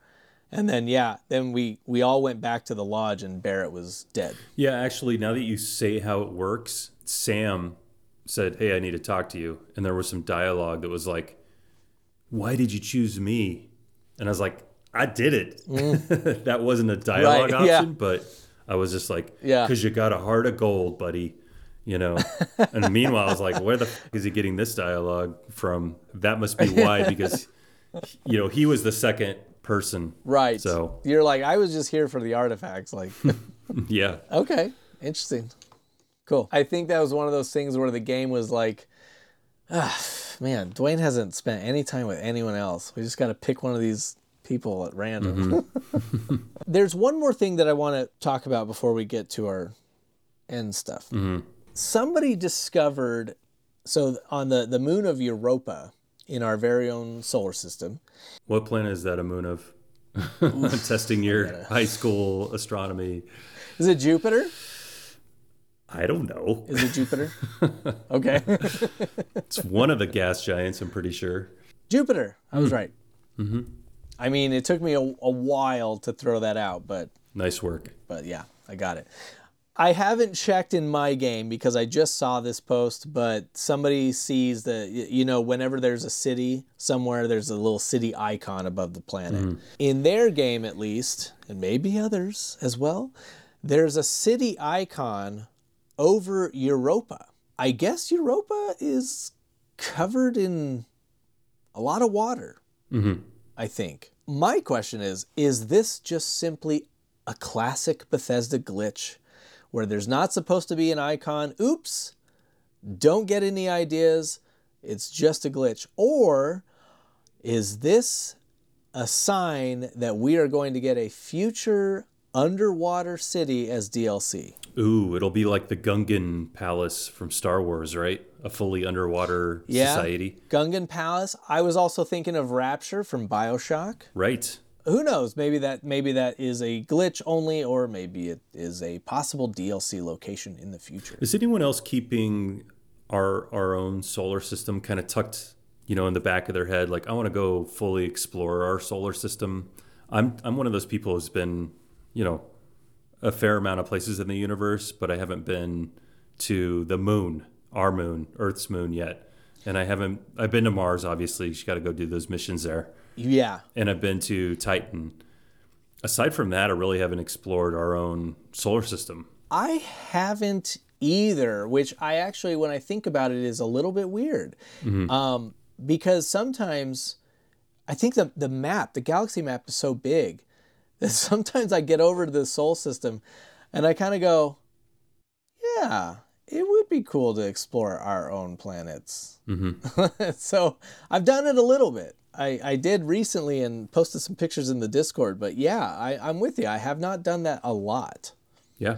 And then, yeah, then we, we all went back to the lodge and Barrett was dead. Yeah, actually, now that you say how it works, Sam said, Hey, I need to talk to you. And there was some dialogue that was like, Why did you choose me? And I was like, I did it. that wasn't a dialogue Mm. Right, yeah. option, but I was just like, Yeah. Because you got a heart of gold, buddy. You know, and meanwhile, I was like, where the f- is he getting this dialogue from? That must be why, because, you know, he was the second person. Right. So, you're like, I was just here for the artifacts. Like, yeah. Okay, interesting. Cool. I think that was one of those things where the game was like, ah, man, Duane hasn't spent any time with anyone else. We just got to pick one of these people at random. There's one more thing that I want to talk about before we get to our end stuff. Somebody discovered, so on the, the moon of Europa in our very own solar system, What planet is that a moon of? Testing your high school astronomy. is it Jupiter? I don't know. Is it Jupiter? okay. It's one of the gas giants, I'm pretty sure. Jupiter. I was right. Mm-hmm. I mean, it took me a, a while to throw that out, but Nice work. but yeah, I got it. I haven't checked in my game because I just saw this post, but somebody sees that you know whenever there's a city somewhere, there's a little city icon above the planet. Mm-hmm. In their game, at least, and maybe others as well, there's a city icon over Europa. I guess Europa is covered in a lot of water. Mm-hmm. I think. My question is is this just simply a classic Bethesda glitch where there's not supposed to be an icon? Oops, don't get any ideas. It's just a glitch. Or is this a sign that we are going to get a future underwater city as DLC? Ooh, it'll be like the Gungan Palace from Star Wars, right? A fully underwater Yeah. society. Gungan Palace. I was also thinking of Rapture from BioShock. Right. Who knows maybe that maybe that is a glitch only or maybe it is a possible dlc location in the future Is anyone else keeping our our own solar system kind of tucked, you know, in the back of their head? Like, I want to go fully explore our solar system. I'm I'm one of those people who's been, you know, a fair amount of places in the universe, but I haven't been to the moon, our moon, Earth's moon yet. And I haven't. I've been to Mars, obviously. You got to go do those missions there. Yeah and I've been to Titan. Aside from that, I really haven't explored our own solar system. i haven't either which i actually when i think about it is a little bit weird um, because sometimes i think the, the map the galaxy map is so big that sometimes i get over to the solar system and i kind of go yeah it would be cool to explore our own planets so I've done it a little bit. I, I did recently and posted some pictures in the Discord, but yeah, I, I'm with you. I have not done that a lot. Yeah.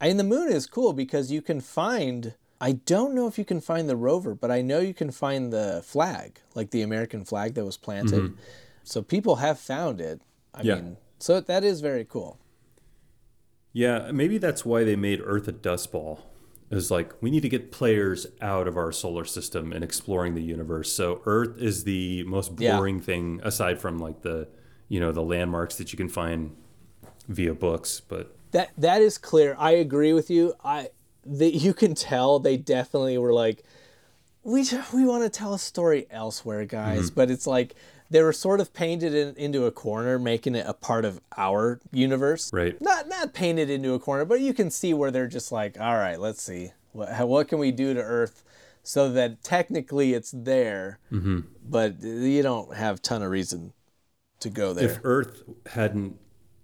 And the moon is cool because you can find, I don't know if you can find the rover, but I know you can find the flag, like the American flag that was planted. Mm-hmm. So people have found it. I Yeah. mean, so that is very cool. Yeah, maybe that's why they made Earth a dust ball. Was like, we need to get players out of our solar system and exploring the universe. So Earth is the most Yeah. boring thing aside from like the, you know, the landmarks that you can find via books. But That that is clear. I agree with you. I that you can tell they definitely were like, we we want to tell a story elsewhere, guys. Mm-hmm. But it's like they were sort of painted in, into a corner, making it a part of our universe. Right. Not not painted into a corner, but you can see where they're just like, all right, let's see what what can we do to Earth. So that technically it's there, mm-hmm. but you don't have ton of reason to go there. if Earth hadn't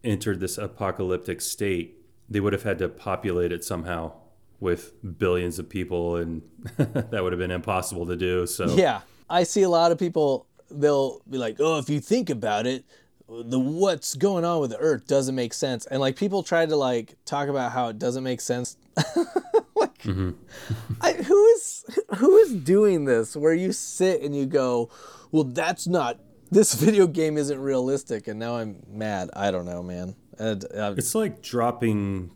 entered this apocalyptic state, they would have had to populate it somehow with billions of people, and that would have been impossible to do. So Yeah, I see a lot of people. They'll be like, "Oh, if you think about it, the what's going on with the Earth doesn't make sense." And like people try to like talk about how it doesn't make sense. like I, who is who is doing this? Where you sit and you go, well, that's not. This video game isn't realistic, and now I'm mad. I don't know, man. Uh, It's like dropping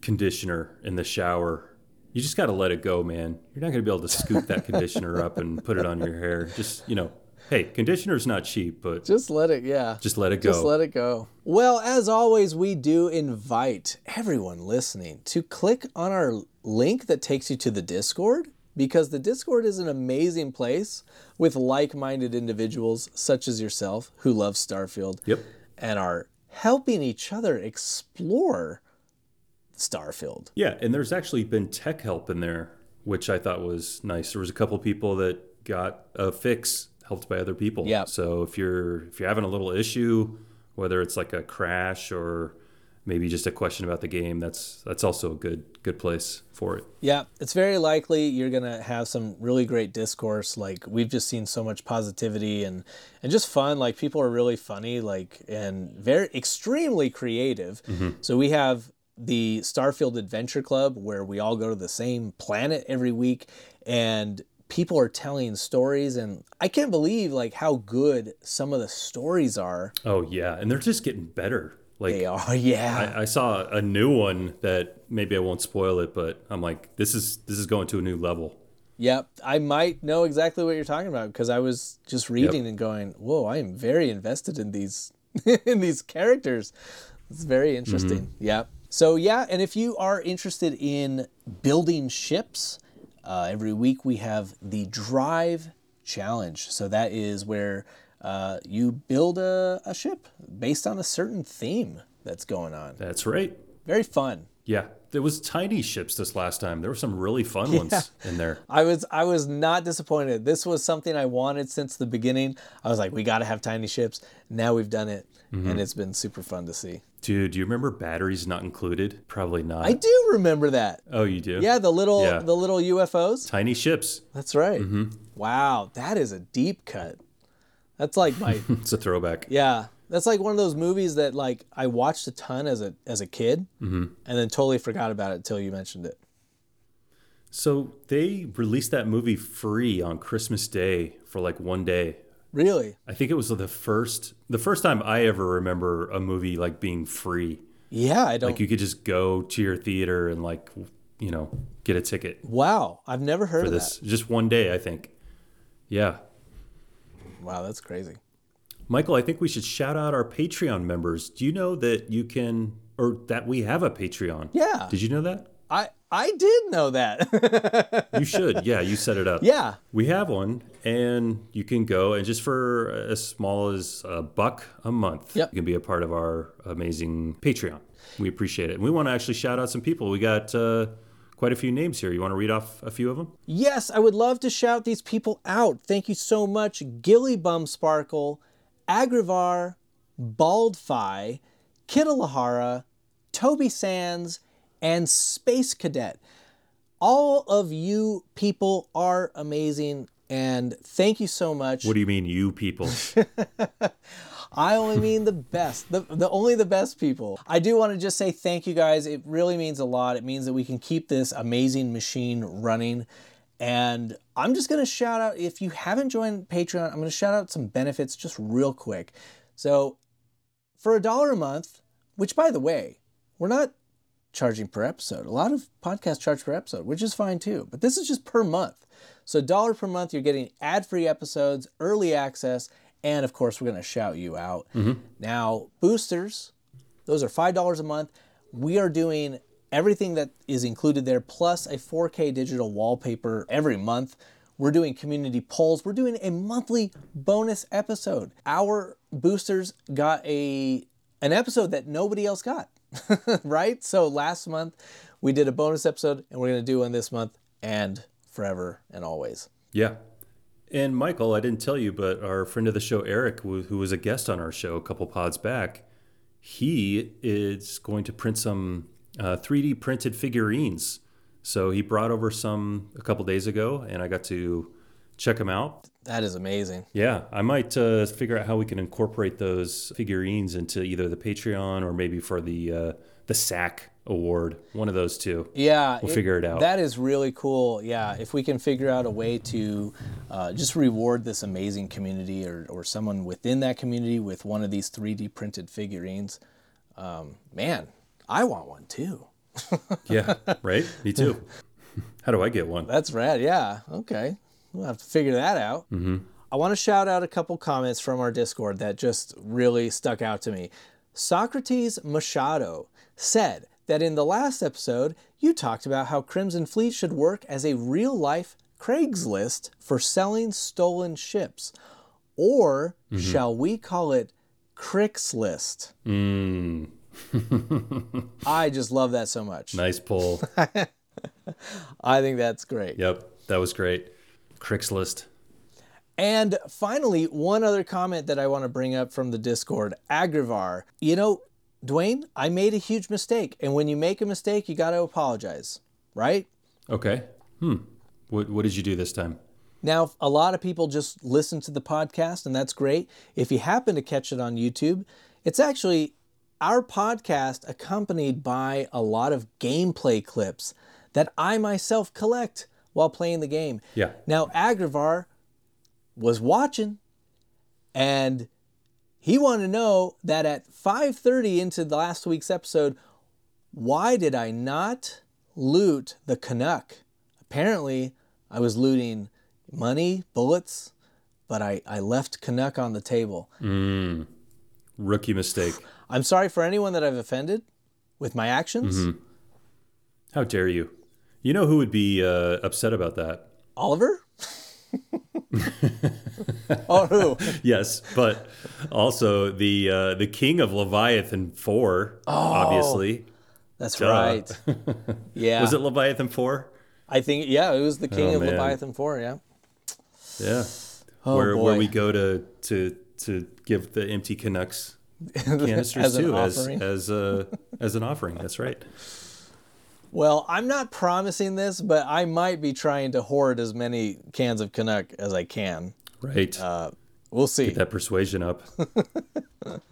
conditioner in the shower. You just got to let it go, man. You're not going to be able to scoop that conditioner up and put it on your hair. Just, you know, hey, conditioner's not cheap, but just let it, yeah. just let it go. Just let it go. Well, as always, we do invite everyone listening to click on our link that takes you to the Discord because the Discord is an amazing place with like minded individuals such as yourself who love Starfield Yep. and are helping each other explore Starfield. Yeah, and there's actually been tech help in there, which I thought was nice. There was a couple people that got a fix helped by other people. Yeah. So if you're if you're having a little issue, whether it's like a crash or maybe just a question about the game, that's that's also a good good place for it. Yeah, it's very likely you're gonna have some really great discourse. Like we've just seen so much positivity and and just fun. Like people are really funny, like and very extremely creative. Mm-hmm. So we have the Starfield Adventure Club where we all go to the same planet every week, and people are telling stories. And I can't believe like how good some of the stories are. Oh yeah, and they're just getting better. Like They are, yeah. I, I saw a new one that maybe I won't spoil it, but I'm like, this is this is going to a new level. Yep, I might know exactly what you're talking about because I was just reading and going, "Whoa, I am very invested in these in these characters." It's very mm-hmm. interesting. Yep. So yeah, and if you are interested in building ships, uh, every week we have the Drive Challenge. So that is where uh, you build a, a ship based on a certain theme that's going on. That's right. Very fun. Yeah, there was tiny ships this last time. There were some really fun ones in there. I was I was not disappointed. This was something I wanted since the beginning. I was like, we got to have tiny ships. Now we've done it, and mm-hmm. it's been super fun to see. Dude, do you remember batteries not included? Probably not. I do remember that. oh, you do? Yeah, the little Yeah. the little UFOs. Tiny ships. That's right. Mm-hmm. Wow, that is a deep cut. That's like my It's a throwback. yeah. That's like one of those movies that like I watched a ton as a as a kid, mm-hmm. and then totally forgot about it until you mentioned it. So they released that movie free on Christmas Day for like one day. Really? I think it was the first the first time I ever remember a movie like being free. Yeah, I don't. Like you could just go to your theater and like you know get a ticket wow, I've never heard for of this just one day. I think. Yeah. Wow, that's crazy. Michael, I think we should shout out our Patreon members. Do you know that you can or that we have a Patreon? Yeah. Did you know that? I I did know that. You should. yeah, you set it up. yeah. We have one, and you can go and just for as small as a buck a month, Yep. you can be a part of our amazing Patreon. We appreciate it. And we want to actually shout out some people. We got uh, quite a few names here. You want to read off a few of them? Yes, I would love to shout these people out. Thank you so much, Gilly Bum Sparkle, Agrivar, Baldfi, Kittalahara, Toby Sands, and Space Cadet. All of you people are amazing, and thank you so much. What do you mean, you people? I only mean the best, the, the only the best people. I do want to just say thank you guys. It really means a lot. It means that we can keep this amazing machine running. And I'm just going to shout out if you haven't joined Patreon, I'm going to shout out some benefits just real quick. So, for a dollar a month, which by the way, we're not charging per episode. A lot of podcasts charge per episode, which is fine too. But this is just per month. So dollar per month, you're getting ad-free episodes, early access, and of course, we're going to shout you out. Mm-hmm. Now, boosters, those are five dollars a month. We are doing everything that is included there, plus a 4K digital wallpaper every month. We're doing community polls. We're doing a monthly bonus episode. Our boosters got a an episode that nobody else got, right? So last month we did a bonus episode, and we're gonna do one this month and forever and always. yeah. And Michael, I didn't tell you, but our friend of the show, Eric, who who was a guest on our show a couple pods back, he is going to print some uh, 3D printed figurines. So he brought over some a couple days ago, and I got to check them out. That is amazing. Yeah, I might uh, figure out how we can incorporate those figurines into either the Patreon or maybe for the uh, the sack award. One of those two. Yeah, We'll figure it out. That is really cool. Yeah, if we can figure out a way to uh, just reward this amazing community or, or someone within that community with one of these 3D printed figurines, um, man, I want one too. Yeah, right? Me too. How do I get one? That's rad. Yeah. Okay. We'll have to figure that out. Mm-hmm. I want to shout out a couple comments from our Discord that just really stuck out to me. Socrates Machado said that in the last episode, you talked about how Crimson Fleet should work as a real life Craigslist for selling stolen ships. Or shall we call it Crixlist? Mm, I just love that so much. nice pull. I think that's great. yep, that was great. Craigslist. And finally, one other comment that I want to bring up from the Discord Agrivar. You know, Duane, I made a huge mistake. And when you make a mistake, you got to apologize, right? Okay. Hmm. What, what did you do this time? Now, a lot of people just listen to the podcast, and that's great. If you happen to catch it on YouTube, it's actually our podcast accompanied by a lot of gameplay clips that I myself collect while playing the game. Yeah. Now, Agrivar was watching and he wanted to know that at 5:30 into the last week's episode, why did I not loot the Canuck? Apparently, I was looting money, bullets, but I, I left Canuck on the table. Mm. Rookie mistake. I'm sorry for anyone that I've offended with my actions. mm How dare you? You know who would be uh, upset about that? Oliver? oh, who? Yes, but also the uh, the king of Leviathan four, obviously. That's Duh. right. Yeah. Was it Leviathan four? I think, yeah, it was the king Oh, of man. Leviathan 4, yeah. Yeah. Oh, where boy. where we go to to to give the empty Canucks canisters As too as as a as an offering. That's right. Well, I'm not promising this, but I might be trying to hoard as many cans of Canuck as I can. Right. Uh, we'll see. Get that persuasion up.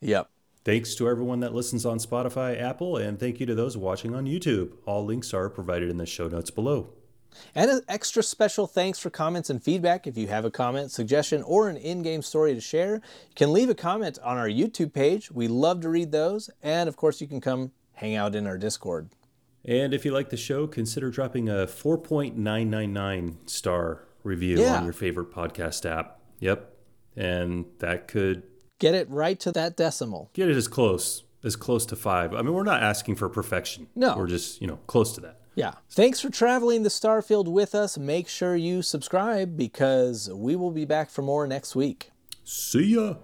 Yep. Thanks to everyone that listens on Spotify, Apple, and thank you to those watching on YouTube. All links are provided in the show notes below. And an extra special thanks for comments and feedback. If you have a comment, suggestion, or an in game story to share, you can leave a comment on our YouTube page. We love to read those. And of course, you can come hang out in our Discord. And if you like the show, consider dropping a 4.999 star review Yeah. on your favorite podcast app. Yep. And that could Get it right to that decimal. get it as close as close to 5. I mean, we're not asking for perfection. No. We're just, you know, close to that. Yeah. Thanks for traveling the Starfield with us. Make sure you subscribe because we will be back for more next week. See ya.